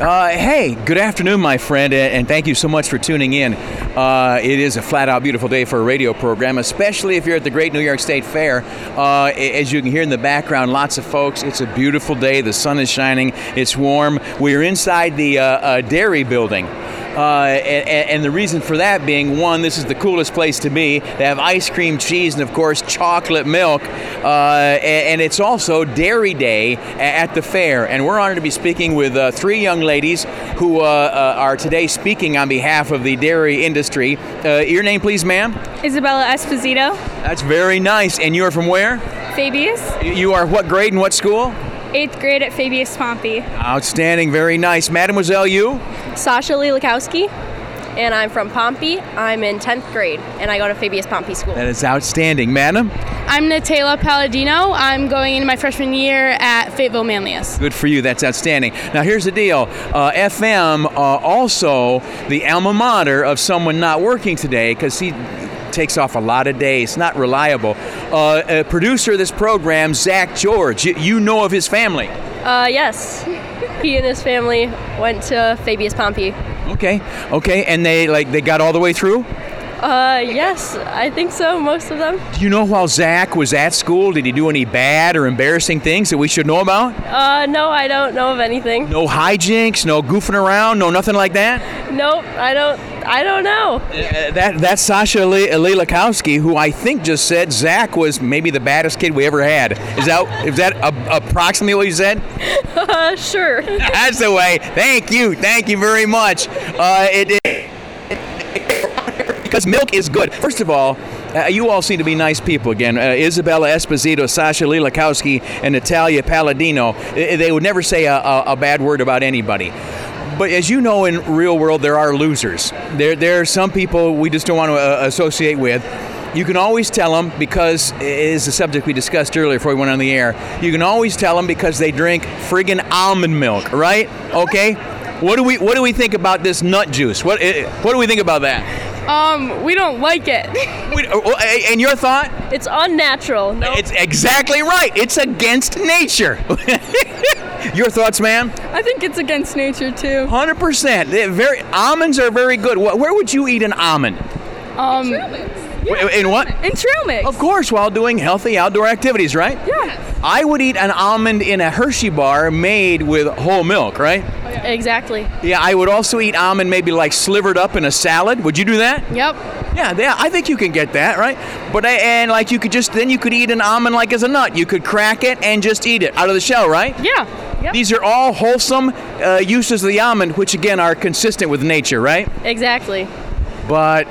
Uh, hey, good afternoon, my friend, and thank you so much for tuning in. Uh, it is a flat out beautiful day for a radio program, especially if you're at the Great New York State Fair. Uh, as you can hear in the background, lots of folks. It's a beautiful day. The sun is shining. It's warm. We're inside the uh, uh, dairy building. Uh, and, and the reason for that being one, this is the coolest place to be. They have ice cream, cheese, and of course chocolate milk. Uh, and, and it's also Dairy Day at the fair. And we're honored to be speaking with uh, three young ladies who uh, uh, are today speaking on behalf of the dairy industry. Uh, your name, please, ma'am. Isabella Esposito, That's very nice. And you're from where? Fabius, You are what grade and what school? Eighth grade at Fabius Pompey. Outstanding, very nice. Mademoiselle, you? Sasha Lilakowski, and I'm from Pompey. I'm in 10th grade, and I go to Fabius Pompey School. That is outstanding. Madam? I'm Natalia Palladino. I'm going into my freshman year at Fayetteville Manlius. Good for you. That's outstanding. Now, here's the deal uh, FM, uh, also the alma mater of someone not working today because he takes off a lot of days, not reliable. Uh, a producer of this program, Zach George, you, you know of his family. Uh, yes, he and his family went to Fabius Pompey. Okay, okay, and they like they got all the way through. Uh, yes, I think so, most of them. Do you know while Zach was at school, did he do any bad or embarrassing things that we should know about? Uh, no, I don't know of anything. No hijinks, no goofing around, no nothing like that. Nope, I don't, I don't know. Uh, that that's Sasha Le- Lelakowski, who I think just said Zach was maybe the baddest kid we ever had. Is that is that a, approximately what you said? Uh, sure. That's the way. Thank you, thank you very much. Uh, it, because milk is good. First of all. Uh, you all seem to be nice people again. Uh, Isabella Esposito, Sasha Lelakowski, and Natalia Palladino. uh, They would never say a, a, a bad word about anybody. But as you know, in real world, there are losers. There, there are some people we just don't want to uh, associate with. You can always tell them because it is the subject we discussed earlier before we went on the air. You can always tell them because they drink friggin' almond milk, right? Okay. What do we What do we think about this nut juice? What uh, What do we think about that? Um, we don't like it. We, uh, and your thought? It's unnatural. No, It's exactly right. It's against nature. your thoughts, ma'am? I think it's against nature too. Hundred percent. Very almonds are very good. Where would you eat an almond? Um, In what? in trail mix. Of course, while doing healthy outdoor activities, right? Yeah. I would eat an almond in a Hershey bar made with whole milk, right? exactly. Yeah, I would also eat almond maybe like slivered up in a salad. Would you do that? Yep. Yeah, yeah, I think you can get that, right? But and like you could just then you could eat an almond like as a nut. You could crack it and just eat it out of the shell, right? Yeah. Yep. These are all wholesome uh, uses of the almond, which again are consistent with nature, right? Exactly. But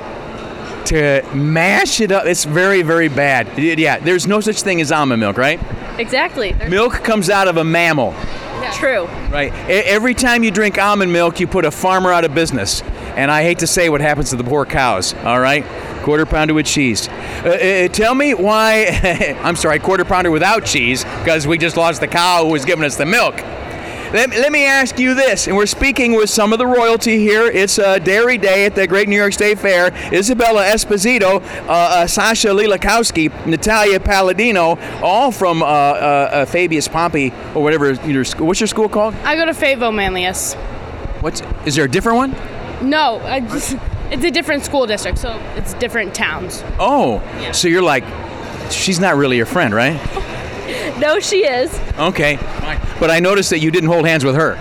to mash it up, it's very, very bad. Yeah, there's no such thing as almond milk, right? Exactly. Milk comes out of a mammal, True. right? E- Every time you drink almond milk, you put a farmer out of business. And I hate to say what happens to the poor cows, all right? Quarter pounder with cheese. Uh, uh, tell me why, I'm sorry, quarter pounder without cheese, because we just lost the cow who was giving us the milk. Let, let me ask you this, and we're speaking with some of the royalty here. It's uh, Dairy Day at the Great New York State Fair. Isabella Esposito, uh, uh, Sasha Lilakowski, Natalia Palladino, all from uh, uh, uh, Fabius Pompey or whatever your school. What's your school called? I go to Fayetteville Manlius. What's is there a different one? No, I just, it's a different school district, so it's different towns. Oh, so you're like, she's not really your friend, right? No, she is. Okay, but I noticed that you didn't hold hands with her.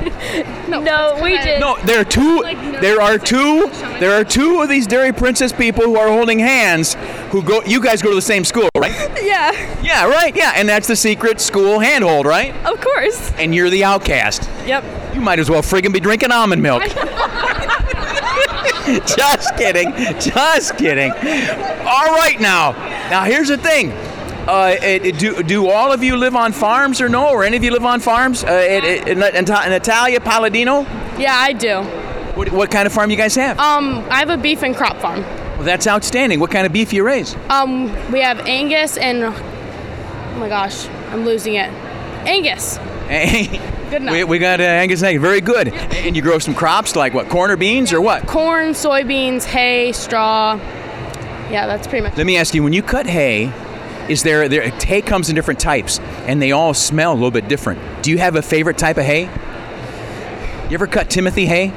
No, we did. No, there are two. Like, no, There are two. like- show me. There are two of these Dairy Princess people who are holding hands. Who go? You guys go to the same school, right? Yeah, Yeah, right. Yeah, and that's the secret school handhold, right? of course. And you're the outcast. Yep. You might as well friggin' be drinking almond milk. Just kidding. Just kidding. All right, now. Now here's the thing. Uh, it, it- do, do all of you live on farms or no? Or any of you live on farms? Uh, it, it, Nat- Natalia Palladino? Yeah, I do. What, what kind of farm you guys have? Um, I have a beef and crop farm. Well, that's outstanding. What kind of beef you raise? Um, we have Angus and oh my gosh, I'm losing it. Angus. Good enough. we, we got uh, Angus and Angus. Very good. And you grow some crops like what? Corn or beans or what? Corn, soybeans, hay, straw. Yeah, that's pretty much. Let me ask you: When you cut hay, is there there hay comes in different types, and they all smell a little bit different. Do you have a favorite type of hay? You ever cut Timothy hay?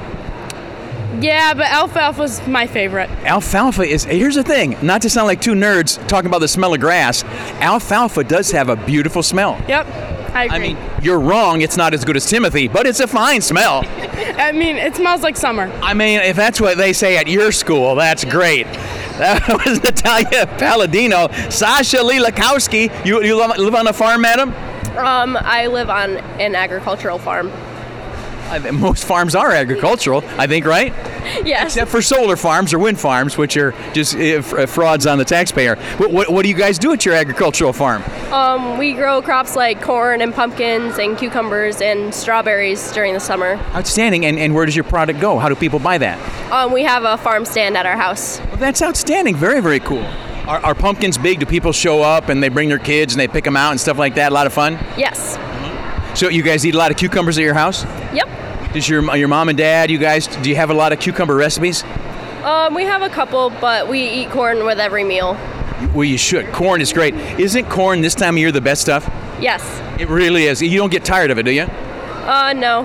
Yeah, but alfalfa's my favorite. Alfalfa is, here's the thing, not to sound like two nerds talking about the smell of grass, alfalfa does have a beautiful smell. Yep, I agree. I mean, you're wrong, it's not as good as Timothy, but it's a fine smell. I mean, it smells like summer. I mean, if that's what they say at your school, that's great. That was Natalia Palladino. Sasha Lilakowski, you, you live on a farm, madam? Um, I live on an agricultural farm. Most farms are agricultural, I think, right? Yes. Except for solar farms or wind farms, which are just uh, frauds on the taxpayer. What, what, what, do you guys do at your agricultural farm? Um, we grow crops like corn and pumpkins and cucumbers and strawberries during the summer. Outstanding. And, and where does your product go? How do people buy that? Um, we have a farm stand at our house. Well, that's outstanding. Very, very cool. Are, are, pumpkins big? Do people show up and they bring their kids and they pick them out and stuff like that? A lot of fun? Yes. So you guys eat a lot of cucumbers at your house? Yep. Does your your mom and dad, you guys, do you have a lot of cucumber recipes? Um, we have a couple, but we eat corn with every meal. Well, you should. Corn is great. Isn't corn this time of year the best stuff? Yes. It really is. You don't get tired of it, do you? Uh, no.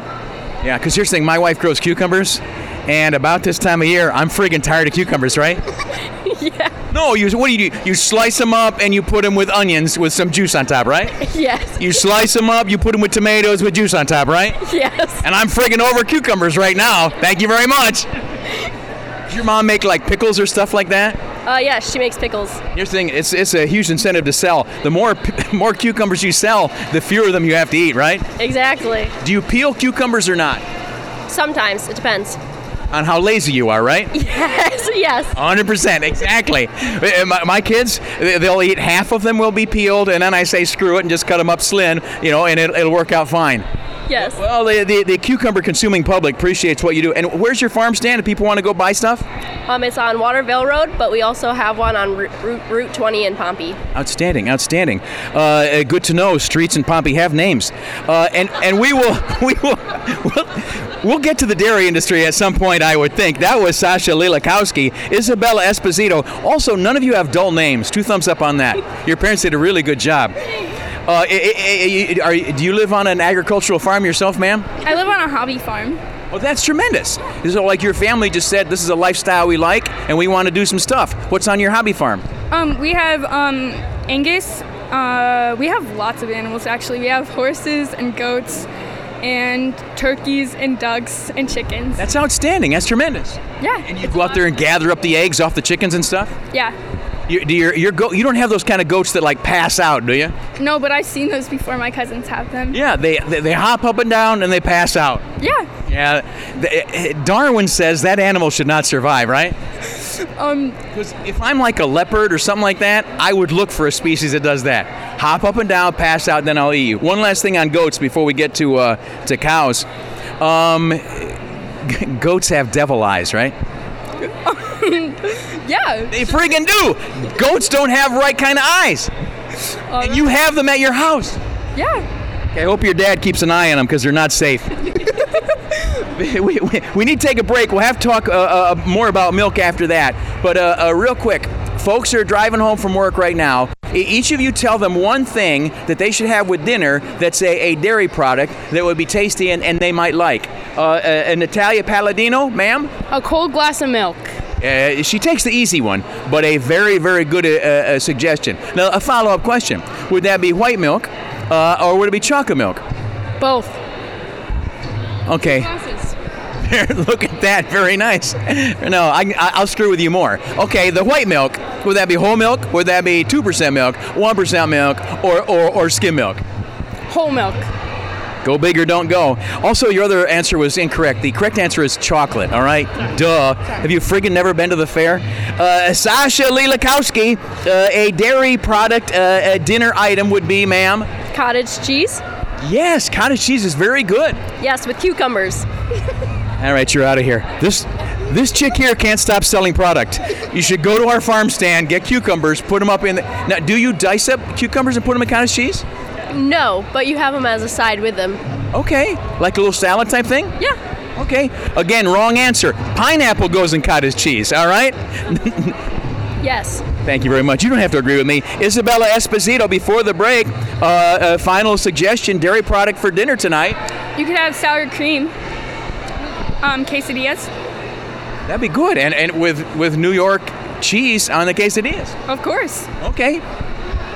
Yeah, because here's the thing my wife grows cucumbers, and about this time of year, I'm friggin' tired of cucumbers, right? yeah. No, you. What do you do? You slice them up and you put them with onions with some juice on top, right? Yes. You slice them up, you put them with tomatoes with juice on top, right? Yes. And I'm friggin' over cucumbers right now. Thank you very much. Does your mom make like pickles or stuff like that? Uh, yeah, she makes pickles. Here's the thing: it's it's a huge incentive to sell. The more more cucumbers you sell, the fewer of them you have to eat, right? Exactly. Do you peel cucumbers or not? Sometimes it depends on how lazy you are, right? Yes, yes. 100%, exactly. Uh, my, my, kids, they'll eat half of them will be peeled, and then I say screw it and just cut them up slim, you know, and it, will work out fine. Yes. Well, the, the, the, cucumber consuming public appreciates what you do. And where's your farm stand if people want to go buy stuff? Um, it's on Waterville Road, but we also have one on Route, Route 20 in Pompey. Outstanding, outstanding. Uh, good to know. Streets in Pompey have names, uh, and and we will we will we'll, we'll get to the dairy industry at some point. I would think that was Sasha Lilakowski, Isabella Esposito. Also, none of you have dull names. Two thumbs up on that. Your parents did a really good job. Uh, are, do you live on an agricultural farm yourself, ma'am? I live on a hobby farm. Well, that's tremendous. So, like your family just said, this is a lifestyle we like, and we want to do some stuff. What's on your hobby farm? Um, we have um, Angus. Uh, we have lots of animals actually. We have horses and goats, and turkeys and ducks and chickens. That's outstanding. That's tremendous. Yeah. And you go out there and gather up the eggs off the chickens and stuff. Yeah. You, do your, your goat, you don't have those kind of goats that like pass out, do you? No, but I've seen those before. My cousins have them. Yeah, they, they, they hop up and down and they pass out. Yeah. Yeah. Eh, eh, Darwin says that animal should not survive, right? Um. Because if I'm like a leopard or something like that, I would look for a species that does that. Hop up and down, pass out, then I'll eat you. One last thing on goats before we get to uh, to cows. Um, goats have devil eyes, right? yeah. They friggin' do. Goats don't have right kind of eyes. Uh, and you have them at your house. Yeah. Okay, I hope your dad keeps an eye on them because they're not safe. we, we, we, need to take a break. We'll have to talk uh, uh, more about milk after that. But uh, uh, real quick, folks are driving home from work right now. Each of you tell them one thing that they should have with dinner that's a, a dairy product that would be tasty and, and they might like. Uh, uh, Natalia Palladino, ma'am? A cold glass of milk. Uh, she takes the easy one, but a very, very good uh, uh, suggestion. Now, a follow up question Would that be white milk uh, or would it be chocolate milk? Both. Okay. Look at that. Very nice. No, I, I'll screw with you more. Okay, the white milk, would that be whole milk? Would that be 2% milk, 1% milk, or, or, or skim milk? Whole milk. Go big or don't go. Also, your other answer was incorrect. The correct answer is chocolate, all right? Duh. Have you friggin' never been to the fair? Uh, Sasha Lilakowski, uh, a dairy product, uh, a dinner item would be, ma'am? Cottage cheese? Yes, cottage cheese is very good. Yes, with cucumbers. all right, you're out of here. This this chick here can't stop selling product. You should go to our farm stand, get cucumbers, put them up in the. Now, do you dice up cucumbers and put them in cottage cheese? No, but you have them as a side with them. Okay, like a little salad type thing? Yeah. Okay. Again, wrong answer. Pineapple goes in cottage cheese, all right? yes. Thank you very much. You don't have to agree with me. Isabella Esposito, before the break, uh, a final suggestion dairy product for dinner tonight. You could have sour cream. Um, quesadillas. That'd be good. And and with with New York cheese on the quesadillas. Of course. Okay.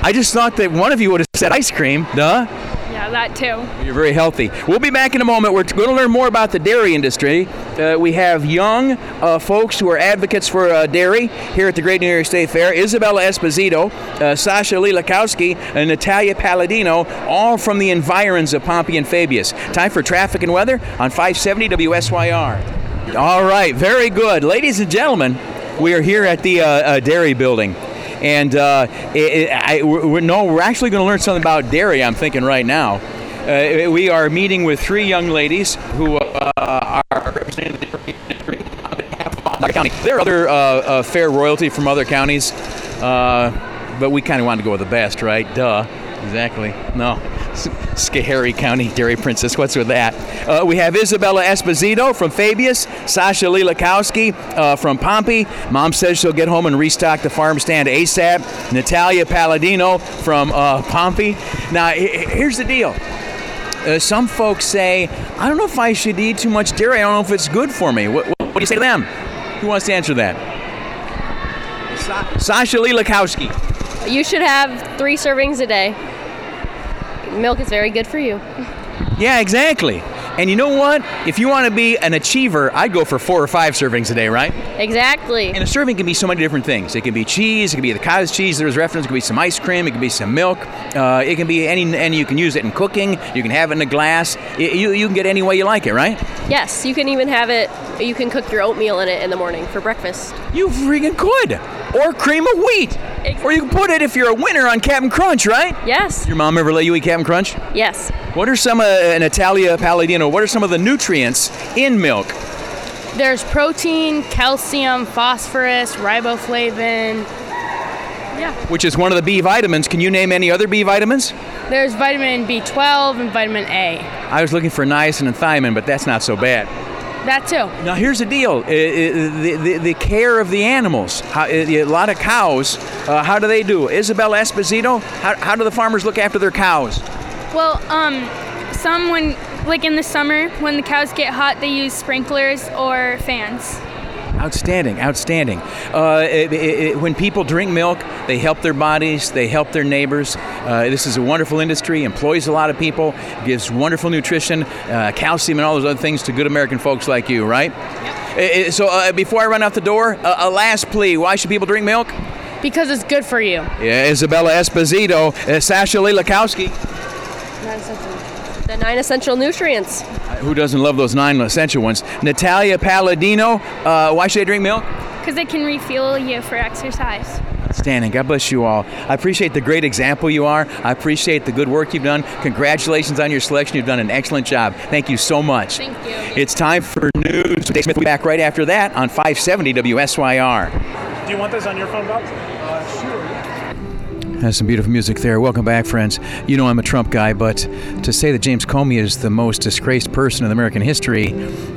I just thought that one of you would have said ice cream. Duh. Yeah, that too. You're very healthy. We'll be back in a moment. We're going to learn more about the dairy industry. Uh, we have young uh, folks who are advocates for uh, dairy here at the Great New York State Fair. Isabella Esposito, uh, Sasha Lilakowski, and Natalia Palladino, all from the environs of Pompey and Fabius. Time for traffic and weather on 570 WSYR. All right, very good. Ladies and gentlemen, we are here at the uh, uh, dairy building. And uh, it, it, I, we're, no, we're actually going to learn something about dairy, I'm thinking right now. Uh, we are meeting with three young ladies who uh, are representing the dairy industry County. There are other uh, uh, fair royalty from other counties, uh, but we kind of wanted to go with the best, right? Duh. Exactly. No. Schoharie County Dairy Princess. What's with that? Uh, we have Isabella Esposito from Fabius, Sasha Lilakowski uh, from Pompey. Mom says she'll get home and restock the farm stand ASAP. Natalia Palladino from uh, Pompey. Now, here's the deal. Uh, some folks say, I don't know if I should eat too much dairy. I don't know if it's good for me. What, what, what do you say to them? Who wants to answer that? Sa- Sasha Lilakowski. You should have three servings a day milk is very good for you. Yeah, exactly. And you know what? If you want to be an achiever, I'd go for four or five servings a day, right? Exactly. And a serving can be so many different things. It can be cheese, it can be the cottage cheese there was reference, it can be some ice cream, it can be some milk, uh, it can be any, and you can use it in cooking, you can have it in a glass. It, you, you can get any way you like it, right? Yes, you can even have it, you can cook your oatmeal in it in the morning for breakfast. You freaking could! Or cream of wheat! Exactly. Or you can put it if you're a winner on Captain Crunch, right? Yes. Your mom ever let you eat Captain Crunch? Yes. What are some, uh, Italia Palladino, what are some of the nutrients in milk? There's protein, calcium, phosphorus, riboflavin. Yeah. Which is one of the B vitamins. Can you name any other B vitamins? There's vitamin B12 and vitamin A. I was looking for niacin and thiamine, but that's not so bad. That too. Now here's the deal: the, the, the care of the animals. How, a lot of cows. Uh, how do they do? Isabel Esposito. How, how do the farmers look after their cows? Well, um, some when like in the summer when the cows get hot, they use sprinklers or fans. Outstanding, outstanding. Uh, it, it, when people drink milk, they help their bodies, they help their neighbors. Uh, this is a wonderful industry, employs a lot of people, gives wonderful nutrition, uh, calcium, and all those other things to good American folks like you, right? Yep. So uh, before I run out the door, a last plea why should people drink milk? Because it's good for you. Yeah, Isabella Esposito, uh, Sasha Lilakowski. The nine essential nutrients. Who doesn't love those nine essential ones? Natalia Palladino, uh, why should I drink milk? Because it can refuel you for exercise. Standing. God bless you all. I appreciate the great example you are. I appreciate the good work you've done. Congratulations on your selection. You've done an excellent job. Thank you so much. Thank you. It's time for news. Dave Smith will be back right after that on 570 WSYR. Do you want this on your phone box? That's some beautiful music there. Welcome back, friends. You know I'm a Trump guy, but to say that James Comey is the most disgraced person in American history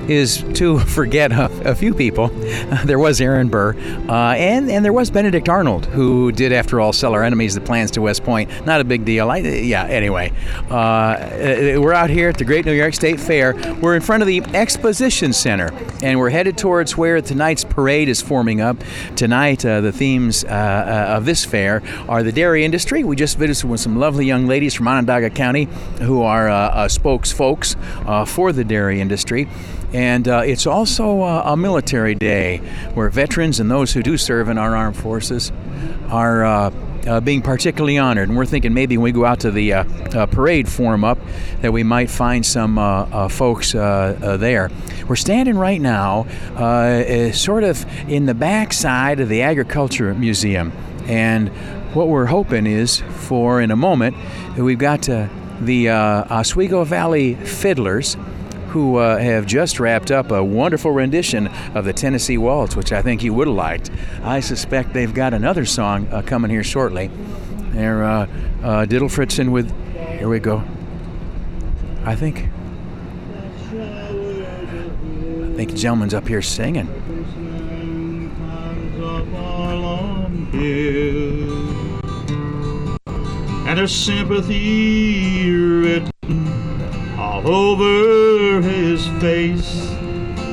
is to forget a, a few people. There was Aaron Burr, uh, and and there was Benedict Arnold, who did, after all, sell our enemies the plans to West Point. Not a big deal. I, yeah. Anyway, uh, uh, we're out here at the Great New York State Fair. We're in front of the Exposition Center, and we're headed towards where tonight's parade is forming up. Tonight, uh, the themes uh, of this fair are the dairy dairy industry. We just visited with some lovely young ladies from Onondaga County who are uh, uh, spokesfolks uh, for the dairy industry. And uh, it's also uh, a military day where veterans and those who do serve in our armed forces are. Uh, being particularly honored, and we're thinking maybe when we go out to the parade form up, that we might find some folks there. We're standing right now, sort of in the back side of the Agriculture Museum, and what we're hoping is for in a moment, we've got uh, the uh, Oswego Valley Fiddlers who uh, have just wrapped up a wonderful rendition of the Tennessee Waltz, which I think you would have liked. I suspect they've got another song uh, coming here shortly. They're uh, uh, Diddle Fritzen with, here we go. I think, I think the gentleman's up here singing and sympathy written all over his face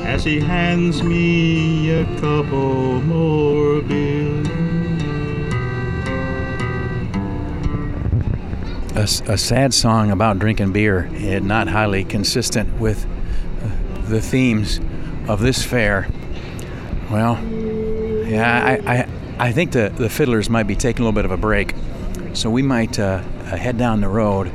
as he hands me a couple more bills. A, a, sad song about drinking beer, and not highly consistent with uh, the themes of this fair. Well, yeah, I, I, I think the, the fiddlers might be taking a little bit of a break, so we might uh, uh head down the road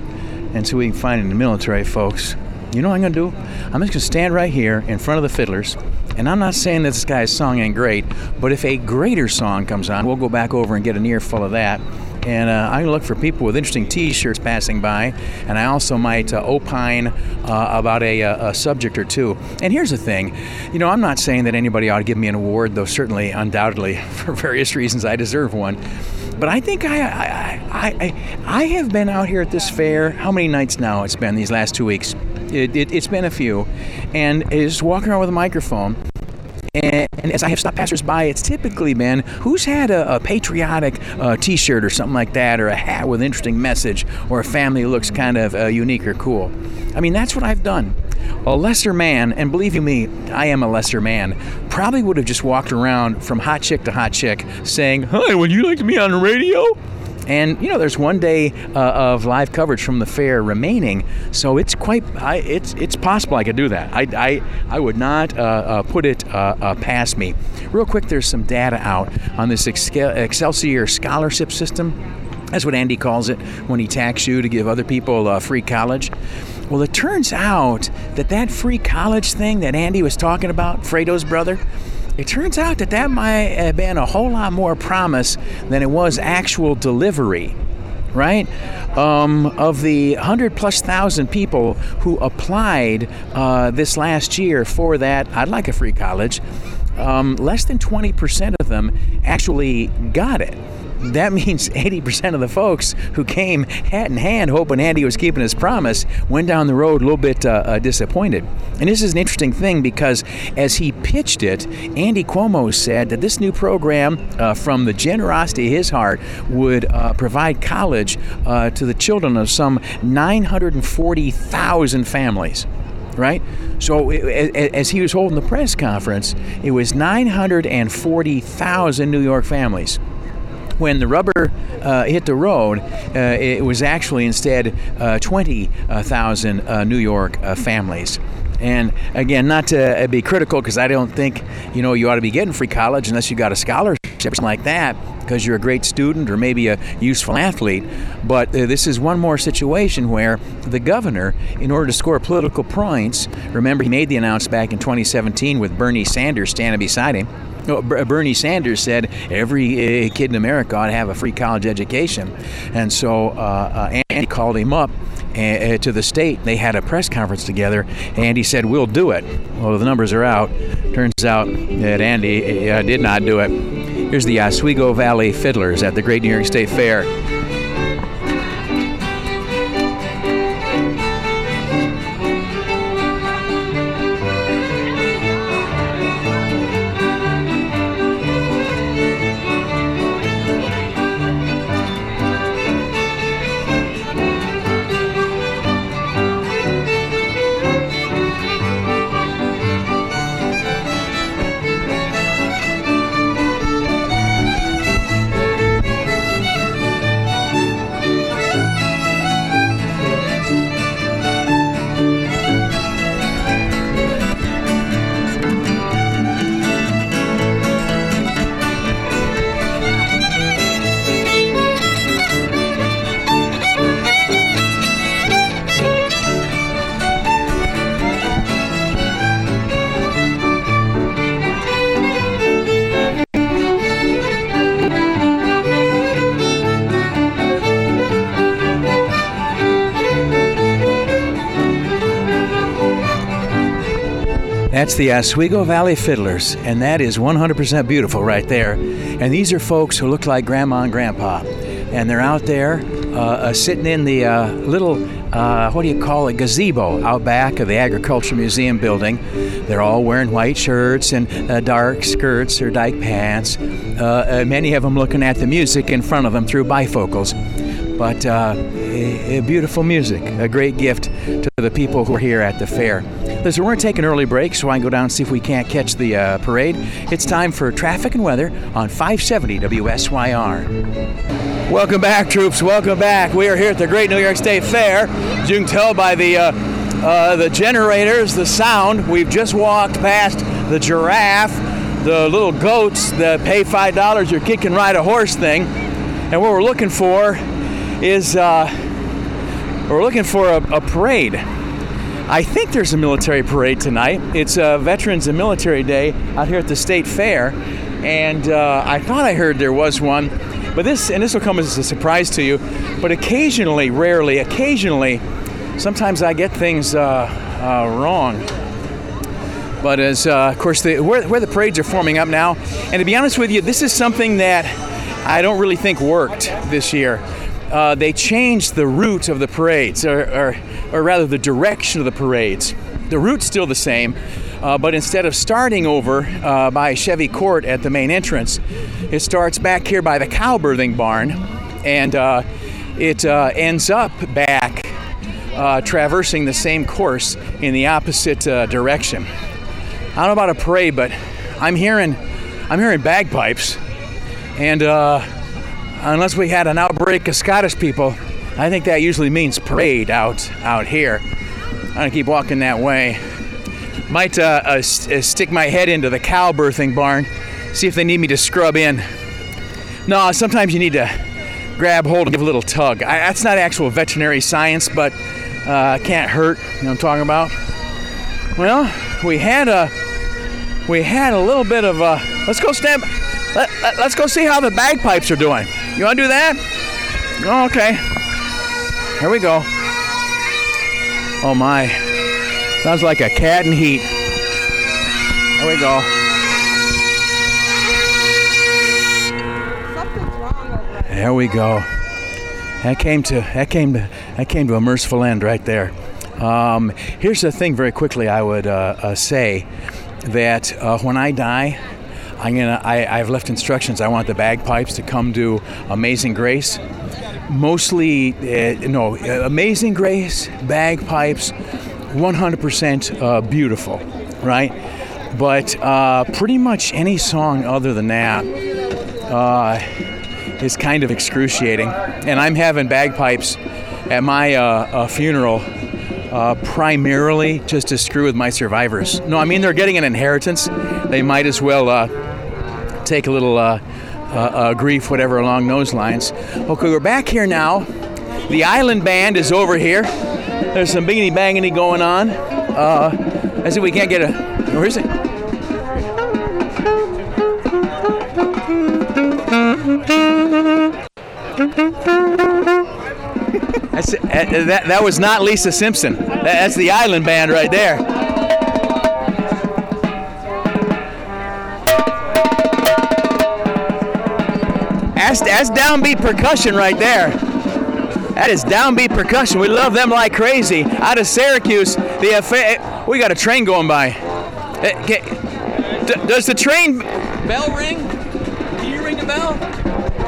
and see what we can find in the military folks. You know what I'm going to do? I'm just going to stand right here in front of the fiddlers. And I'm not saying that this guy's song ain't great, but if a greater song comes on, we'll go back over and get an earful of that and uh, I look for people with interesting T-shirts passing by, and I also might uh, opine uh, about a, a, subject or two. And here's the thing, you know, I'm not saying that anybody ought to give me an award, though certainly, undoubtedly, for various reasons, I deserve one. But I think I, I, I, I, have been out here at this fair. How many nights now? It's been these last two weeks. It, it, has been a few, and is walking around with a microphone and, and, as I have stopped passersby, it's typically been who's had a, a patriotic uh, T-shirt or something like that, or a hat with an interesting message, or a family looks kind of uh, unique or cool. I mean, that's what I've done. A lesser man, and believe you me, I am a lesser man, probably would have just walked around from hot chick to hot chick saying, Hi, would you like to be on the radio? And you know, there's one day uh, of live coverage from the fair remaining, so it's quite I, it's it's possible I could do that. I I, I would not uh, uh, put it uh, uh, past me. Real quick, there's some data out on this Excelsior scholarship system. That's what Andy calls it when he tax you to give other people uh, free college. Well, it turns out that that free college thing that Andy was talking about, Fredo's brother, it turns out that that might have been a whole lot more promise than it was actual delivery right? Um, of the 100 plus thousand people who applied uh, this last year for that, I'd like a free college, um, less than 20% of them actually got it that means 80% of the folks who came hat in hand hoping Andy was keeping his promise went down the road a little bit uh, uh, disappointed. And this is an interesting thing because as he pitched it, Andy Cuomo said that this new program, uh, from the generosity of his heart, would uh, provide college uh, to the children of some 940,000 families right? So as he was holding the press conference, it was 940,000 New York families when the rubber uh, hit the road, uh, it was actually instead uh, 20,000 uh, New York uh, families. And again, not to be critical, because I don't think you know you ought to be getting free college unless you got a scholarship or something like that, because you're a great student or maybe a useful athlete. But uh, this is one more situation where the governor, in order to score political points, remember he made the announcement back in 2017 with Bernie Sanders standing beside him Bernie Sanders said every uh, kid in America ought to have a free college education. And so uh, uh Andy called him up uh, to the state. They had a press conference together. Andy said, We'll do it. Well, the numbers are out. Turns out that Andy uh, did not do it. Here's the Oswego Valley Fiddlers at the Great New York State Fair. That's the Oswego Valley Fiddlers, and that is 100% beautiful right there. And these are folks who look like grandma and grandpa. And they're out there uh, uh, sitting in the uh, little, uh, what do you call it, gazebo out back of the Agriculture Museum building. They're all wearing white shirts and uh, dark skirts or dyke pants. Uh, many of them looking at the music in front of them through bifocals. But beautiful music, a great gift to the people who are here at the fair. Listen, we're going to take an early break so I can go down and see if we can't catch the uh, parade. It's time for traffic and weather on 570 WSYR. Welcome back, troops. Welcome back. We are here at the Great New York State Fair. As you can tell by the uh, uh, the generators, the sound. We've just walked past the giraffe, the little goats, that pay five dollars your kid can ride a horse thing, and what we're looking for is uh, we're looking for a, a parade. I think there's a military parade tonight. It's uh, Veterans and Military Day out here at the State Fair, and uh, I thought I heard there was one. But this, and this will come as a surprise to you, but occasionally, rarely, occasionally, sometimes I get things uh, uh, wrong. But as, uh, of course, the, where, where the parades are forming up now, and to be honest with you, this is something that I don't really think worked this year. Uh, they changed the route of the parades, or, or, or, rather the direction of the parades. The route's still the same, uh, but instead of starting over uh, by Chevy Court at the main entrance, it starts back here by the cow birthing barn, and uh, it uh, ends up back uh, traversing the same course in the opposite direction. I don't know about a parade, but I'm hearing, I'm hearing bagpipes, and unless we had an outbreak of Scottish people, I think that usually means parade out out here. I'm gonna keep walking that way. Might uh, uh, uh, stick my head into the cow birthing barn, see if they need me to scrub in. No, sometimes you need to grab hold and give a little tug. I, that's not actual veterinary science, but uh, can't hurt. You know what I'm talking about? Well, we had a we had a little bit of a. Let's go stand. Let, let, let's go see how the bagpipes are doing. You want to do that? Okay. Here we go. Oh my. Sounds like a cat in heat. There we go. There we go. That came to that came to that came to a merciful end right there. Um, here's the thing, very quickly, I would uh, uh, say that uh, when I die, I'm gonna. I, I've left instructions. I want the bagpipes to come do Amazing Grace. Mostly, uh, no, Amazing Grace, bagpipes, 100% uh, beautiful, right? But uh, pretty much any song other than that uh, is kind of excruciating. And I'm having bagpipes at my uh, uh, funeral uh, primarily just to screw with my survivors. No, I mean they're getting an inheritance. They might as well uh, take a little uh, uh, grief, whatever, along those lines. Okay, we're back here now. The island band is over here. There's some bingity bangity going on. Uh, I said we can't get a. Where is it? That's, uh, that, that was not Lisa Simpson. That's the island band right there. That's, that's downbeat percussion right there. That is downbeat percussion. We love them like crazy. Out of Syracuse, the affair, we got a train going by. Uh, does the train bell ring? Can you ring the bell?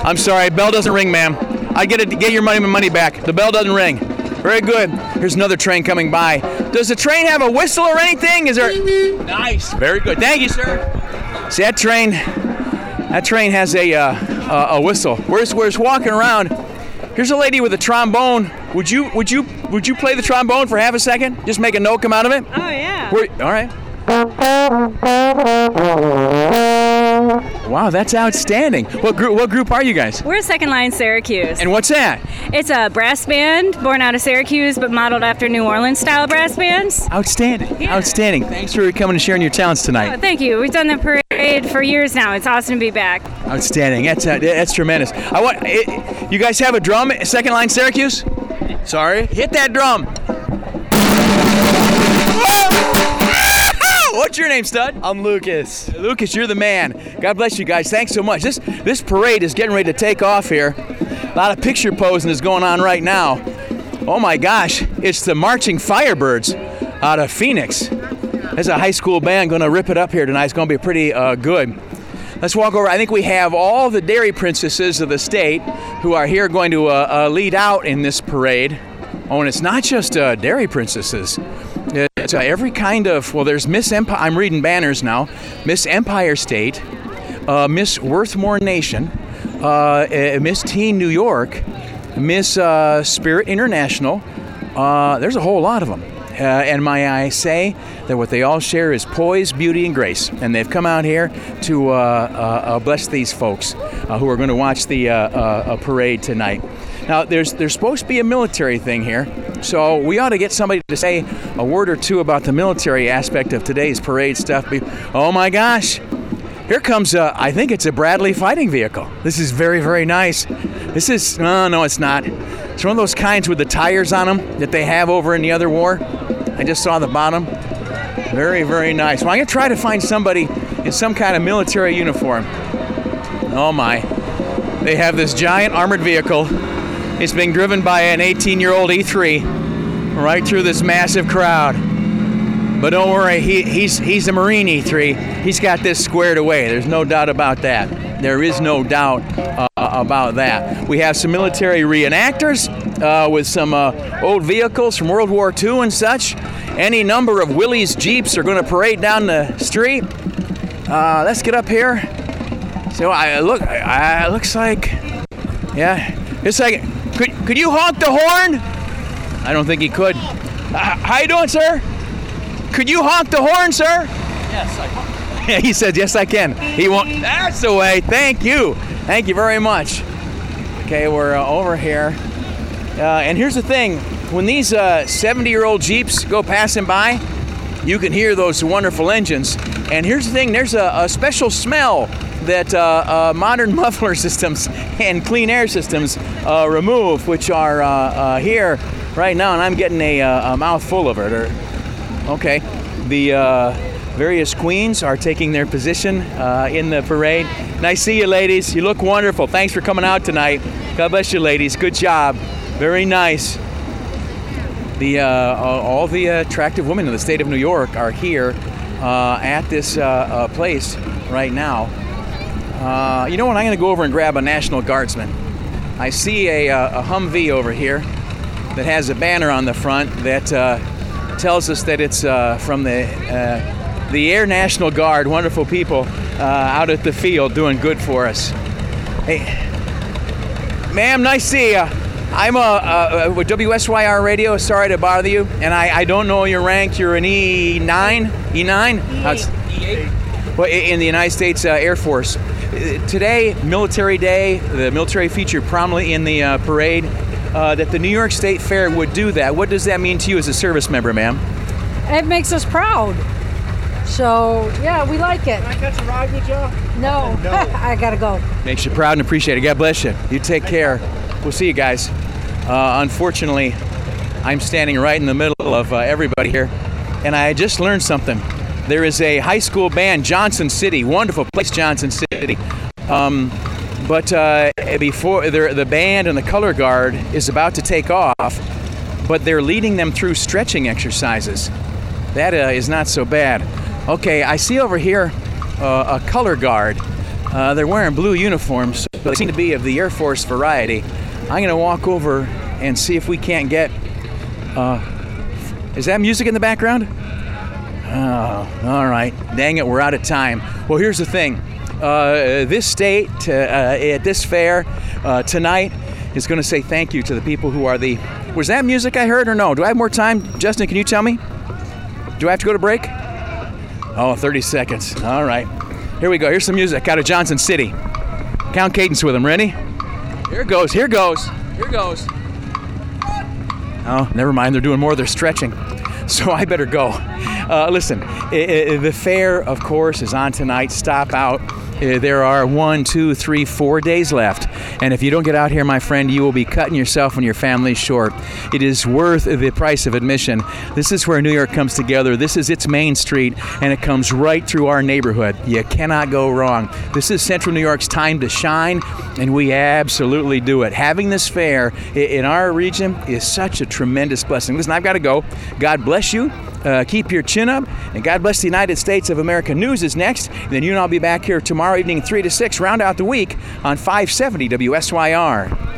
I'm sorry, bell doesn't ring, ma'am. I get it. Get your money, and money back. The bell doesn't ring. Very good. Here's another train coming by. Does the train have a whistle or anything? Is there? Nice. Very good. Thank you, sir. See that train? That train has a uh, Uh, a whistle. Where's where's walking around? Here's a lady with a trombone. Would you would you would you play the trombone for half a second? Just make a note come out of it. Oh yeah. We're, all right. Wow, that's outstanding. What group? What group are you guys? We're Second Line Syracuse. And what's that? It's a brass band born out of Syracuse, but modeled after New Orleans style brass bands. Outstanding. Yeah. Outstanding. Thanks for coming and sharing your talents tonight. Oh, thank you. We've done the parade for years now. It's awesome to be back. Outstanding. That's uh, that's tremendous. I want. It, you guys have a drum? Second Line Syracuse. Sorry. Hit that drum. What's your name, stud? I'm Lucas. Lucas, you're the man. God bless you guys. Thanks so much. This this parade is getting ready to take off here. A lot of picture posing is going on right now. Oh my gosh, it's the Marching Firebirds out of Phoenix. There's a high school band going to rip it up here tonight. It's going to be pretty uh, good. Let's walk over. I think we have all the dairy princesses of the state who are here going to uh, uh, lead out in this parade. Oh, and it's not just uh, dairy princesses. It's every kind of, well, there's Miss Empire, I'm reading banners now Miss Empire State, uh, Miss Worthmore Nation, uh, uh, Miss Teen New York, Miss uh, Spirit International. Uh, there's a whole lot of them. Uh, and may I say that what they all share is poise, beauty, and grace. And they've come out here to uh, bless these folks who are going to watch the parade tonight. Now, there's there's supposed to be a military thing here, so we ought to get somebody to say a word or two about the military aspect of today's parade stuff. Oh my gosh, here comes a, I think it's a Bradley fighting vehicle. This is very, very nice. This is, no, no, it's not. It's one of those kinds with the tires on them that they have over in the other war. I just saw the bottom. Very, very nice. Well, I'm to try to find somebody in some kind of military uniform. Oh my. They have this giant armored vehicle. It's being driven by an 18 year old E3 right through this massive crowd. But don't worry, he, he's, he's a Marine E3. He's got this squared away. There's no doubt about that. There is no doubt uh, about that. We have some military reenactors uh, with some uh, old vehicles from World War II and such. Any number of Willys Jeeps are going to parade down the street. Uh, let's get up here. So I look, I, I looks like, yeah, it's like, could, could you honk the horn? I don't think he could. Uh, how you doing, sir? Could you honk the horn, sir? Yes, I can. he said, yes, I can. He won't. That's the way. Thank you. Thank you very much. Okay, we're uh, over here. Uh, and here's the thing when these 70 year old Jeeps go passing by, you can hear those wonderful engines. And here's the thing there's a, a special smell that uh, uh, modern muffler systems and clean air systems uh, remove, which are uh, uh, here right now, and I'm getting a, uh, a mouthful of it. Or, okay, the various queens are taking their position in the parade. Nice to see you, ladies. You look wonderful. Thanks for coming out tonight. God bless you, ladies. Good job. Very nice. The all the attractive women in the state of New York are here at this place right now. Uh, you know what? I'm going to go over and grab a National Guardsman. I see a, uh, a Humvee over here that has a banner on the front that uh, tells us that it's uh, from the uh, the Air National Guard. Wonderful people uh, out at the field doing good for us. Hey, ma'am, nice to see you. I'm uh, with WSYR Radio. Sorry to bother you, and I, I don't know your rank. You're an E9, E9, E8. Well, i- in the United States uh, Air Force. Uh, Today, Military Day, the military featured prominently in the uh, parade. Uh, that the New York State Fair would do that. What does that mean to you as a service member, ma'am? It makes us proud. So, yeah, we like it. Can I catch a ride with you? No, No. I gotta go. Makes you proud and appreciated. God bless you. You take care. We'll see you guys. Uh, unfortunately, I'm standing right in the middle of uh, everybody here, and I just learned something. There is a high school band, Johnson City. Wonderful place, Johnson City. Um, but uh, before the, band and the color guard is about to take off, but they're leading them through stretching exercises. That uh, is not so bad. Okay, I see over here uh, a color guard. Uh, they're wearing blue uniforms, but they seem to be of the Air Force variety. I'm going to walk over and see if we can't get. Uh, is that music in the background? Oh, all right. Dang it, we're out of time. Well, here's the thing. Uh, this state uh, uh, at this fair uh, tonight is going to say thank you to the people who are the. Was that music I heard or no? Do I have more time? Justin, can you tell me? Do I have to go to break? Oh, 30 seconds. All right. Here we go. Here's some music out of Johnson City. Count cadence with them. Ready? Here goes. Here goes. Here goes. Oh, never mind. They're doing more They're stretching. So I better go. Uh, listen, i- i- the fair, of course, is on tonight. Stop out. Uh, there are one, two, three, four days left. And if you don't get out here, my friend, you will be cutting yourself and your family short. It is worth the price of admission. This is where New York comes together. This is its main street, and it comes right through our neighborhood. You cannot go wrong. This is Central New York's time to shine, and we absolutely do it. Having this fair in our region is such a tremendous blessing. Listen, I've got to go. God bless you. Uh, keep your chin up, and God bless the United States of America. News is next. And then you and I'll be back here tomorrow evening, 3 to 6, round out the week on 570 WSYR.